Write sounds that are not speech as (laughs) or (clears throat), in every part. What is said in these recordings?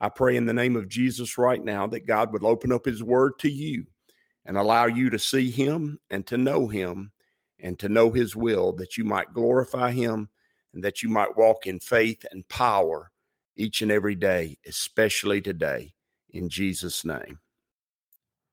I pray in the name of Jesus right now that God would open up his word to you and allow you to see him and to know him and to know his will, that you might glorify him and that you might walk in faith and power each and every day, especially today, in Jesus' name.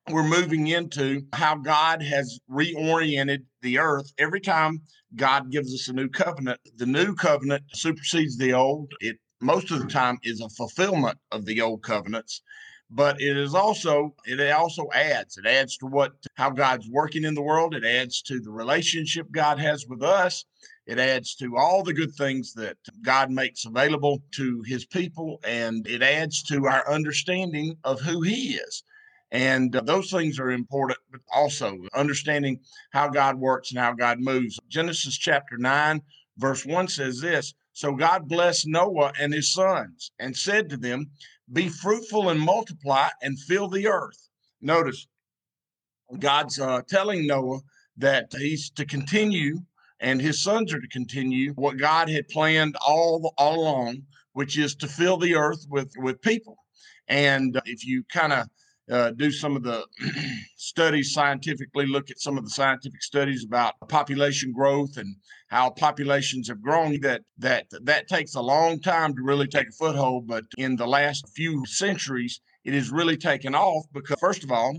We're moving into how God has reoriented the earth. Every time God gives us a new covenant, the new covenant supersedes the old. It most of the time is a fulfillment of the old covenants but it is also it also adds it adds to what how god's working in the world it adds to the relationship god has with us it adds to all the good things that god makes available to his people and it adds to our understanding of who he is. And uh, those things are important but also understanding how god works and how god moves. Genesis chapter 9 verse 1 says this so God blessed Noah and his sons and said to them, Be fruitful and multiply and fill the earth. Notice God's uh, telling Noah that he's to continue and his sons are to continue what God had planned all, all along, which is to fill the earth with, with people. And if you kind of uh, do some of the (clears throat) studies scientifically, look at some of the scientific studies about population growth and how populations have grown. That that that takes a long time to really take a foothold, but in the last few centuries, it has really taken off because, first of all,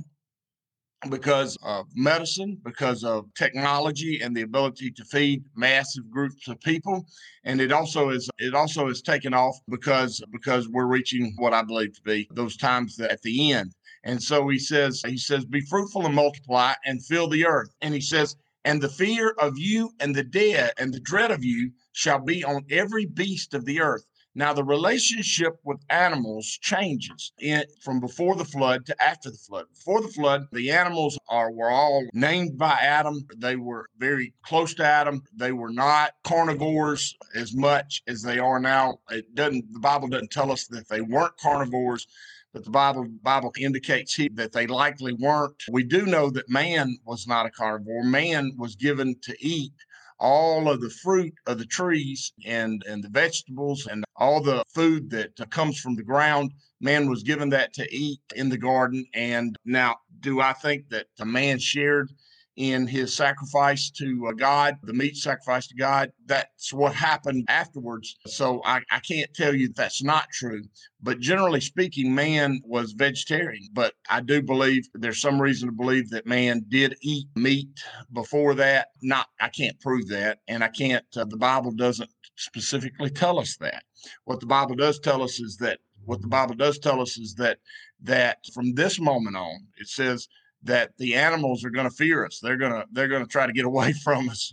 because of medicine, because of technology and the ability to feed massive groups of people. And it also is it also is taken off because because we're reaching what I believe to be those times at the end and so he says, he says, be fruitful and multiply and fill the earth. And he says, and the fear of you and the dead and the dread of you shall be on every beast of the earth. Now the relationship with animals changes in, from before the flood to after the flood. Before the flood, the animals are were all named by Adam. They were very close to Adam. They were not carnivores as much as they are now. It doesn't the Bible doesn't tell us that they weren't carnivores but the Bible Bible indicates that they likely weren't. We do know that man was not a carnivore. Man was given to eat all of the fruit of the trees and and the vegetables and all the food that comes from the ground man was given that to eat in the garden and now do i think that the man shared in his sacrifice to uh, God, the meat sacrifice to God. That's what happened afterwards. So I, I can't tell you that's not true. But generally speaking, man was vegetarian. But I do believe there's some reason to believe that man did eat meat before that. Not, I can't prove that. And I can't, uh, the Bible doesn't specifically tell us that. What the Bible does tell us is that, what the Bible does tell us is that, that from this moment on, it says, that the animals are going to fear us. They're going to they're going to try to get away (laughs) from us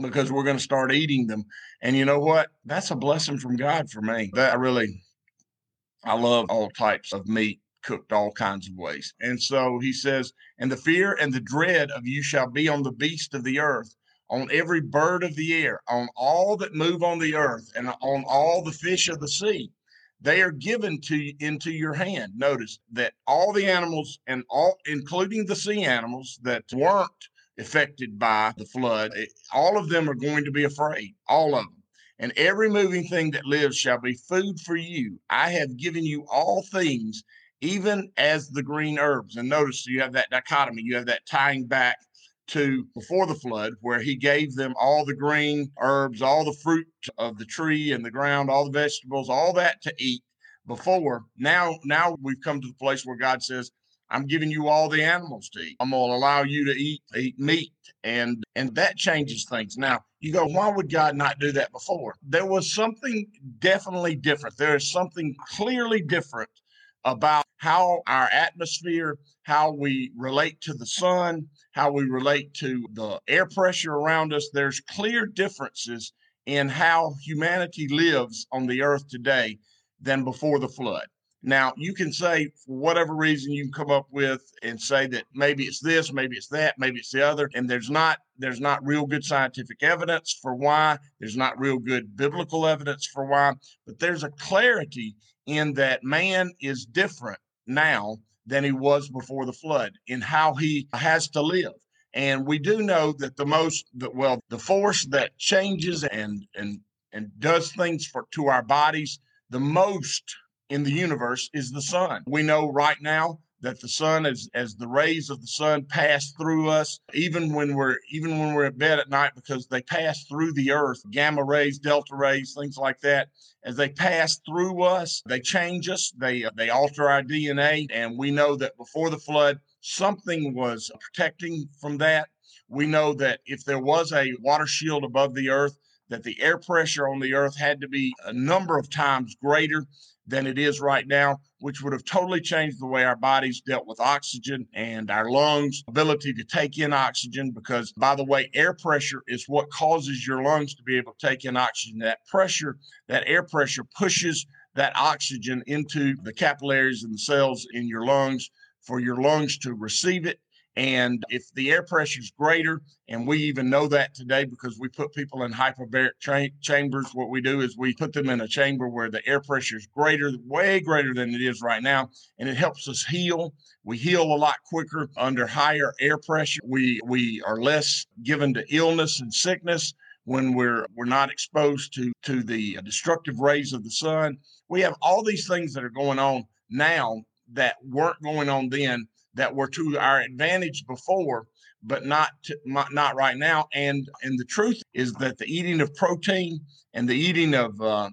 because we're going to start eating them. And you know what? That's a blessing from God for me. That I really I love all types of meat cooked all kinds of ways. And so he says, "And the fear and the dread of you shall be on the beast of the earth, on every bird of the air, on all that move on the earth, and on all the fish of the sea." They are given to into your hand. Notice that all the animals and all, including the sea animals that weren't affected by the flood, eh, all of them are going to be afraid. All of them. And every moving thing that lives shall be food for you. I have given you all things, even as the green herbs. And notice you have that dichotomy. You have that tying back to before the flood, where he gave them all the green herbs, all the fruit of the tree and the ground, all the vegetables, all that to eat before. Now, now we've come to the place where God says, I'm giving you all the animals to eat. I'm to allow you to eat eat meat, and and that changes things. Now you go, why would God not do that before? There was something definitely different. There is something clearly different about how our atmosphere, how we relate to the sun, how we relate to the air pressure around us. There's clear differences in how humanity lives on the earth today than before the flood. Now, you can say, for whatever reason, you can come up with and say that maybe it's this, maybe it's that, maybe it's the other. And there's not there's not real good scientific evidence for why. There's not real good biblical evidence for why. But there's a clarity in that man is different now than he was before the flood in how he has to live. And we do know that the most, that well, the force that changes and and and does things for to our bodies the most in the universe is the sun. We know right now that the sun as as the rays of the sun pass through us even when we're even when we're at bed at night because they pass through the earth gamma rays delta rays things like that. As they pass through us they change us they they alter our dna and we know that before the flood something was protecting from that. We know that if there was a water shield above the earth that the air pressure on the earth had to be a number of times greater than it is right now, which would have totally changed the way our bodies dealt with oxygen and our lungs' ability to take in oxygen. Because, by the way, air pressure is what causes your lungs to be able to take in oxygen. That pressure, that air pressure pushes that oxygen into the capillaries and the cells in your lungs for your lungs to receive it and if the air pressure is greater, and we even know that today because we put people in hyperbaric chambers, what we do is we put them in a chamber where the air pressure is greater, way greater than it is right now, and it helps us heal. We heal a lot quicker under higher air pressure. We we are less given to illness and sickness when we're we're not exposed to to the destructive rays of the sun. We have all these things that are going on now that weren't going on then that were to our advantage before, but not to, not right now. And and the truth is that the eating of protein and the eating of uh,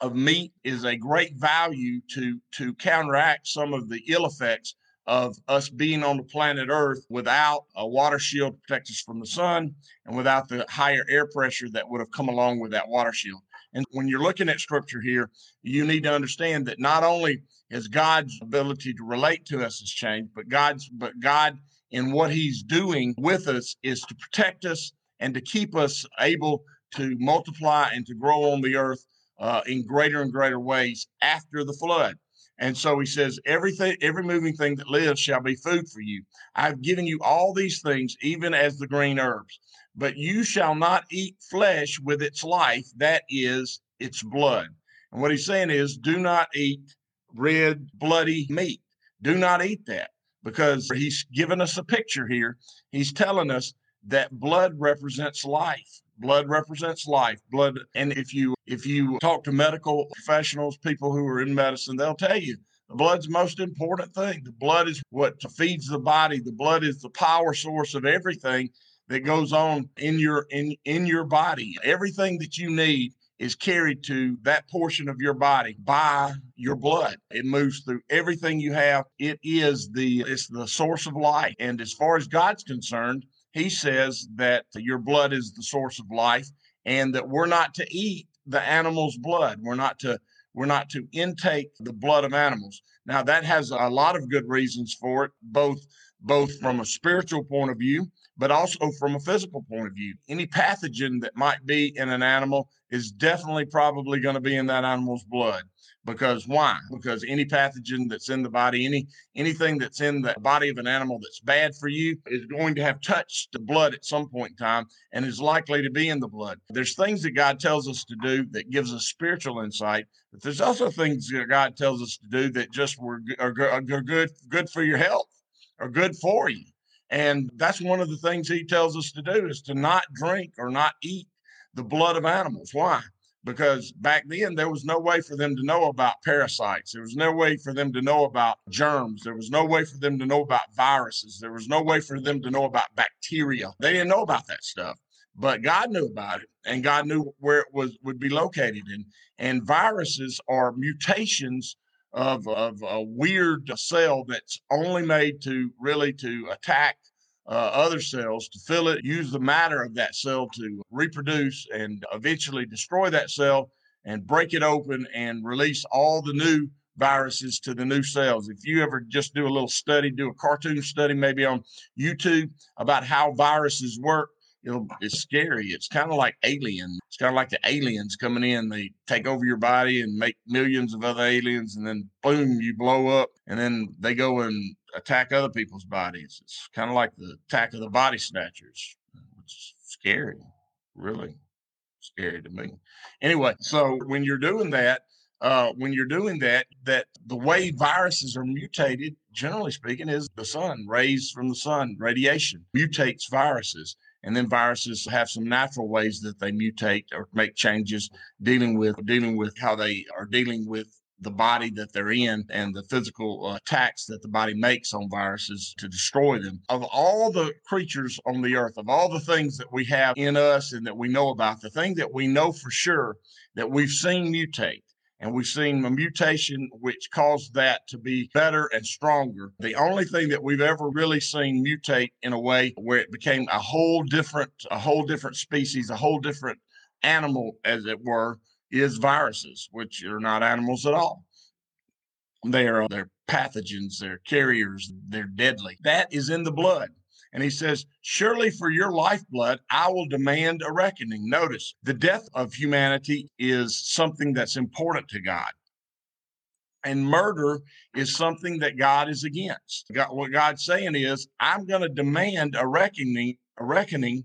of meat is a great value to to counteract some of the ill effects of us being on the planet Earth without a water shield to protect us from the sun and without the higher air pressure that would have come along with that water shield. And when you're looking at scripture here, you need to understand that not only is God's ability to relate to us has changed, but God's but God in what He's doing with us is to protect us and to keep us able to multiply and to grow on the earth uh, in greater and greater ways after the flood. And so he says, everything, every moving thing that lives shall be food for you. I've given you all these things, even as the green herbs, but you shall not eat flesh with its life, that is its blood. And what he's saying is, do not eat red, bloody meat. Do not eat that because he's given us a picture here. He's telling us that blood represents life. Blood represents life. Blood, and if you if you talk to medical professionals, people who are in medicine, they'll tell you the blood's most important thing. The blood is what feeds the body. The blood is the power source of everything that goes on in your in in your body. Everything that you need is carried to that portion of your body by your blood. It moves through everything you have. It is the it's the source of life. And as far as God's concerned, he says that your blood is the source of life and that we're not to eat the animal's blood. We're not to we're not to intake the blood of animals. Now that has a lot of good reasons for it, both both from a spiritual point of view, but also from a physical point of view. Any pathogen that might be in an animal is definitely probably going to be in that animal's blood. Because why? Because any pathogen that's in the body, any anything that's in the body of an animal that's bad for you is going to have touched the blood at some point in time and is likely to be in the blood. There's things that God tells us to do that gives us spiritual insight, but there's also things that God tells us to do that just were are, are good good for your health are good for you. And that's one of the things he tells us to do is to not drink or not eat the blood of animals. Why? Because back then there was no way for them to know about parasites. There was no way for them to know about germs. There was no way for them to know about viruses. There was no way for them to know about bacteria. They didn't know about that stuff. But God knew about it and God knew where it was would be located. And and viruses are mutations of, of a weird cell that's only made to really to attack uh, other cells to fill it, use the matter of that cell to reproduce and eventually destroy that cell and break it open and release all the new viruses to the new cells. If you ever just do a little study, do a cartoon study maybe on YouTube about how viruses work, it'll it's scary. It's kind of like alien. It's kind of like the aliens coming in. They take over your body and make millions of other aliens, and then boom, you blow up, and then they go and attack other people's bodies. It's kind of like the attack of the body snatchers, which is scary, really scary to me. Anyway, so when you're doing that, uh, when you're doing that, that the way viruses are mutated, generally speaking, is the sun, rays from the sun, radiation mutates viruses. And then viruses have some natural ways that they mutate or make changes dealing with dealing with how they are dealing with the body that they're in and the physical uh, attacks that the body makes on viruses to destroy them. Of all the creatures on the earth, of all the things that we have in us and that we know about, the thing that we know for sure that we've seen mutate and we've seen a mutation which caused that to be better and stronger. The only thing that we've ever really seen mutate in a way where it became a whole different, a whole different species, a whole different animal, as it were, is viruses, which are not animals at all. They are they're pathogens, they're carriers, they're deadly. That is in the blood. And he says, Surely for your lifeblood, I will demand a reckoning. Notice the death of humanity is something that's important to God. And murder is something that God is against. God, what God's saying is, I'm going to demand a reckoning, a reckoning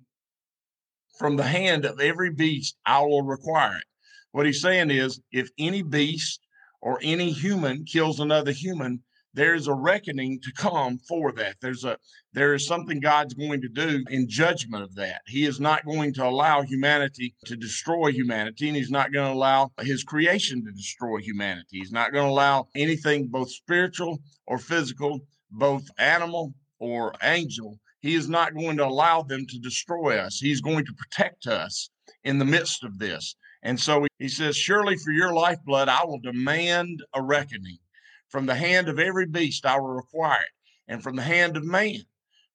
from the hand of every beast, I will require it. What he's saying is, if any beast or any human kills another human, there's a reckoning to come for that. There's a there is something God's going to do in judgment of that. He is not going to allow humanity to destroy humanity, and he's not going to allow his creation to destroy humanity. He's not going to allow anything both spiritual or physical, both animal or angel. He is not going to allow them to destroy us. He's going to protect us in the midst of this. And so he says, Surely for your lifeblood, I will demand a reckoning. From the hand of every beast I will require it, and from the hand of man,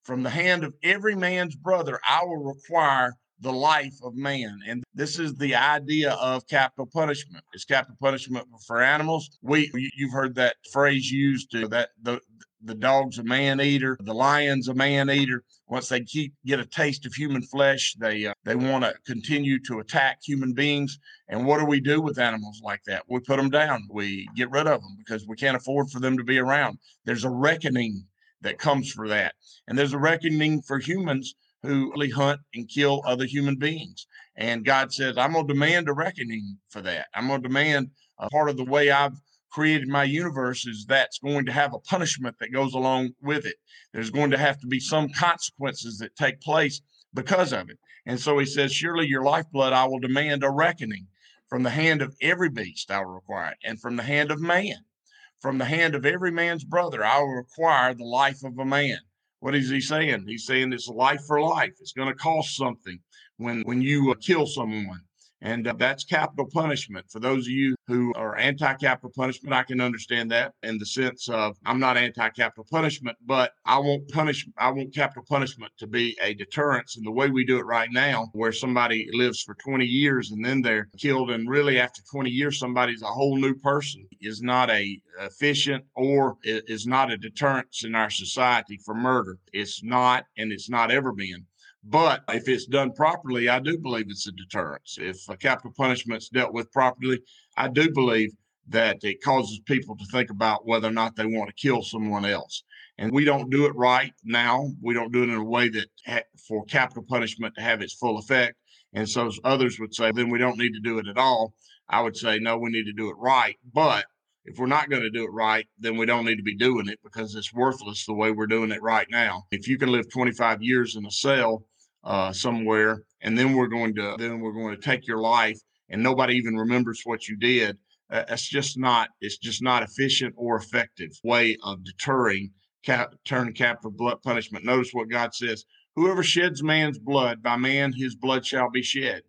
from the hand of every man's brother, I will require the life of man. And this is the idea of capital punishment. Is capital punishment for animals? We you've heard that phrase used to that the the dog's a man eater, the lion's a man eater. Once they keep get a taste of human flesh, they uh, they want to continue to attack human beings. And what do we do with animals like that? We put them down. We get rid of them because we can't afford for them to be around. There's a reckoning that comes for that, and there's a reckoning for humans who really hunt and kill other human beings. And God says, I'm going to demand a reckoning for that. I'm going to demand a part of the way I've created my universe is that's going to have a punishment that goes along with it. There's going to have to be some consequences that take place because of it. And so he says, Surely your lifeblood I will demand a reckoning. From the hand of every beast I will require it, and from the hand of man. From the hand of every man's brother I will require the life of a man. What is he saying? He's saying it's life for life. It's going to cost something when when you uh, kill someone. And uh, that's capital punishment. For those of you who are anti capital punishment, I can understand that in the sense of I'm not anti capital punishment, but I won't punish, I want capital punishment to be a deterrence. And the way we do it right now, where somebody lives for 20 years and then they're killed, and really after 20 years, somebody's a whole new person, is not a efficient or is not a deterrence in our society for murder. It's not, and it's not ever been. But if it's done properly, I do believe it's a deterrence. If a capital punishment is dealt with properly, I do believe that it causes people to think about whether or not they want to kill someone else. And we don't do it right now. We don't do it in a way that ha- for capital punishment to have its full effect. And so others would say, then we don't need to do it at all. I would say, no, we need to do it right. But if we're not going to do it right, then we don't need to be doing it because it's worthless the way we're doing it right now. If you can live 25 years in a cell uh, somewhere, and then we're going to then we're going to take your life, and nobody even remembers what you did. Uh, that's just not it's just not efficient or effective way of deterring cap, turn capital blood punishment. Notice what God says: Whoever sheds man's blood, by man his blood shall be shed.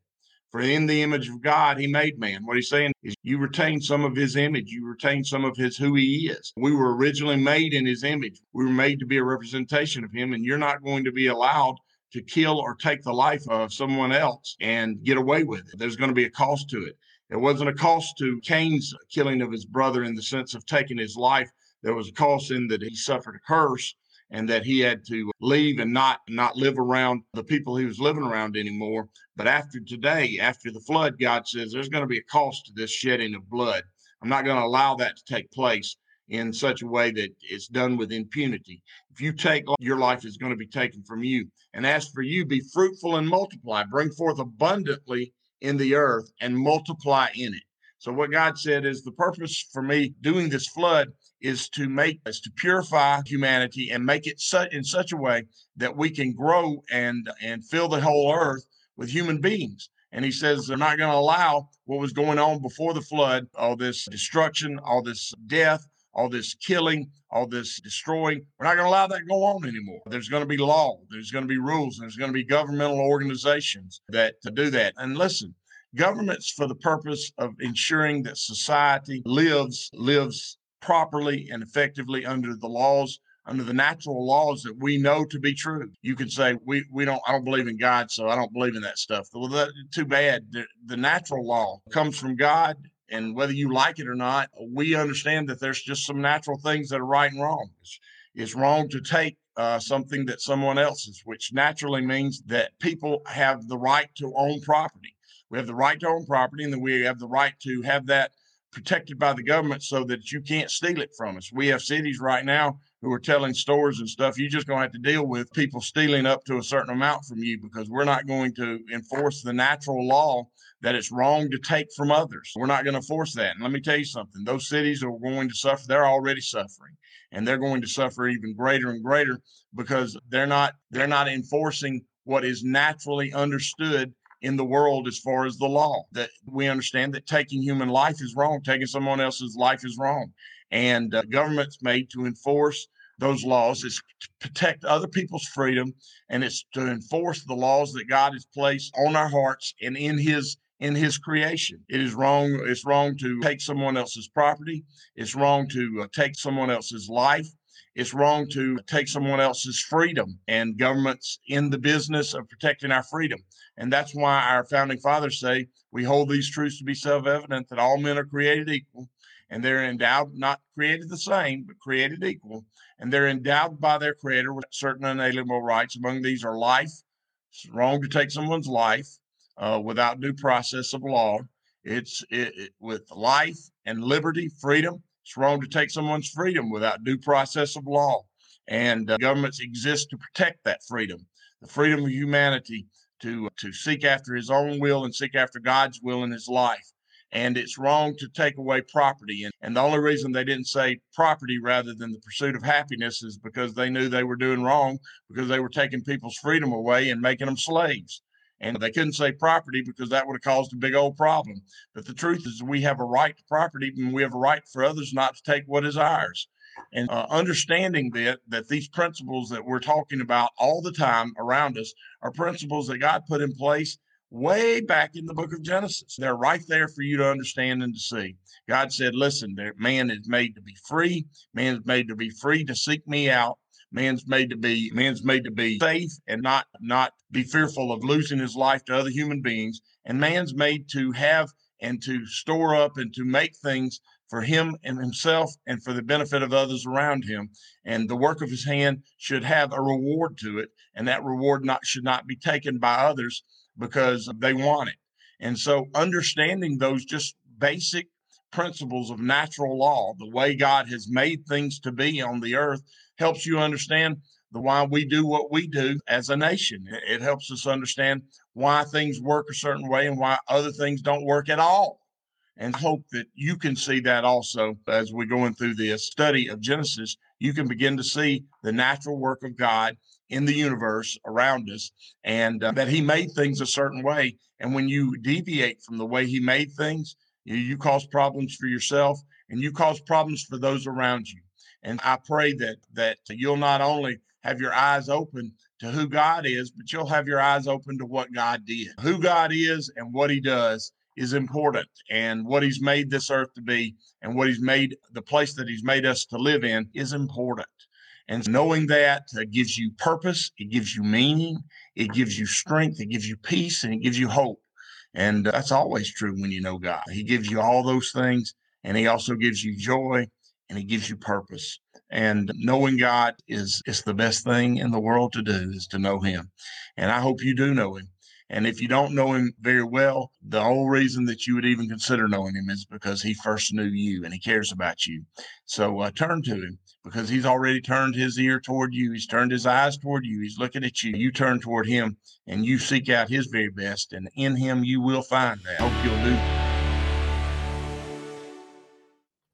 For in the image of God, he made man. What he's saying is you retain some of his image. You retain some of his who he is. We were originally made in his image. We were made to be a representation of him, and you're not going to be allowed to kill or take the life of someone else and get away with it. There's going to be a cost to it. There wasn't a cost to Cain's killing of his brother in the sense of taking his life. There was a cost in that he suffered a curse and that he had to leave and not not live around the people he was living around anymore. But after today, after the flood, God says there's going to be a cost to this shedding of blood. I'm not going to allow that to take place in such a way that it's done with impunity. If you take your life is going to be taken from you. And as for you, be fruitful and multiply, bring forth abundantly in the earth and multiply in it. So what God said is the purpose for me doing this flood is to make is to purify humanity and make it such in such a way that we can grow and and fill the whole earth with human beings. And he says they're not going to allow what was going on before the flood, all this destruction, all this death, all this killing, all this destroying. We're not going to allow that to go on anymore. There's going to be law, there's going to be rules, there's going to be governmental organizations that to do that. And listen, governments for the purpose of ensuring that society lives lives properly and effectively under the laws under the natural laws that we know to be true. You can say we we don't I don't believe in God, so I don't believe in that stuff. Well, that, too bad. The, the natural law comes from God, and whether you like it or not, we understand that there's just some natural things that are right and wrong. It's, it's wrong to take uh, something that someone else's, which naturally means that people have the right to own property. We have the right to own property, and then we have the right to have that protected by the government so that you can't steal it from us. We have cities right now who are telling stores and stuff, you're just going to have to deal with people stealing up to a certain amount from you because we're not going to enforce the natural law that it's wrong to take from others. We're not going to force that. And let me tell you something those cities are going to suffer, they're already suffering. And they're going to suffer even greater and greater because they're not they're not enforcing what is naturally understood in the world as far as the law. That we understand that taking human life is wrong, taking someone else's life is wrong. And uh, government's made to enforce those laws. It's to protect other people's freedom and it's to enforce the laws that God has placed on our hearts and in his in his creation. It is wrong. It's wrong to take someone else's property. It's wrong to uh, take someone else's life. It's wrong to take someone else's freedom. And government's in the business of protecting our freedom. And that's why our founding fathers say we hold these truths to be self evident that all men are created equal and they're endowed, not created the same, but created equal. And they're endowed by their creator with certain unalienable rights. Among these are life. It's wrong to take someone's life uh, without due process of law. It's it, it, with life and liberty, freedom. It's wrong to take someone's freedom without due process of law. And uh, governments exist to protect that freedom, the freedom of humanity to to seek after his own will and seek after God's will in his life. And it's wrong to take away property. And, and the only reason they didn't say property rather than the pursuit of happiness is because they knew they were doing wrong because they were taking people's freedom away and making them slaves. And they couldn't say property because that would have caused a big old problem. But the truth is, we have a right to property and we have a right for others not to take what is ours and uh, understanding that that these principles that we're talking about all the time around us are principles that God put in place way back in the book of Genesis. They're right there for you to understand and to see. God said, "Listen, man is made to be free. Man is made to be free to seek me out." Man's made to be man's made to be safe and not not be fearful of losing his life to other human beings. And man's made to have and to store up and to make things for him and himself and for the benefit of others around him. And the work of his hand should have a reward to it. And that reward not should not be taken by others because they want it. And so understanding those just basic principles of natural law, the way God has made things to be on the earth, helps you understand the why we do what we do as a nation. It helps us understand why things work a certain way and why other things don't work at all and hope that you can see that also as we're going through this study of Genesis. You can begin to see the natural work of God in the universe around us and uh, that He made things a certain way. And when you deviate from the way He made things, you, you cause problems for yourself and you cause problems for those around you. And I pray that that you'll not only have your eyes open to who God is, but you'll have your eyes open to what God did. Who God is and what He does is important and what he's made this earth to be and what he's made the place that he's made us to live in is important. And knowing that uh, gives you purpose, it gives you meaning, it gives you strength, it gives you peace, and it gives you hope. And uh, that's always true when you know God. He gives you all those things, and He also gives you joy and He gives you purpose. And knowing God is is the best thing in the world to do is to know Him. And I hope you do know Him. And if you don't know him very well, the whole reason that you would even consider knowing him is because he first knew you and he cares about you. So uh, turn to him because he's already turned his ear toward you. He's turned his eyes toward you. He's looking at you. You turn toward him and you seek out his very best. And in him, you will find that. I hope you'll do.